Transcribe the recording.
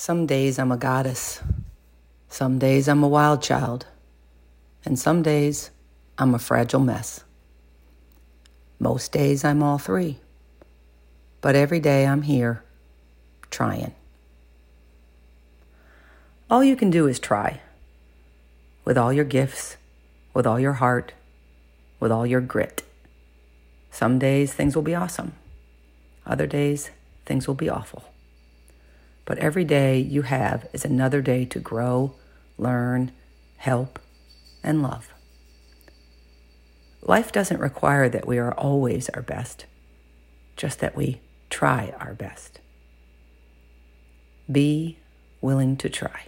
Some days I'm a goddess. Some days I'm a wild child. And some days I'm a fragile mess. Most days I'm all three. But every day I'm here, trying. All you can do is try. With all your gifts, with all your heart, with all your grit. Some days things will be awesome. Other days things will be awful. But every day you have is another day to grow, learn, help, and love. Life doesn't require that we are always our best, just that we try our best. Be willing to try.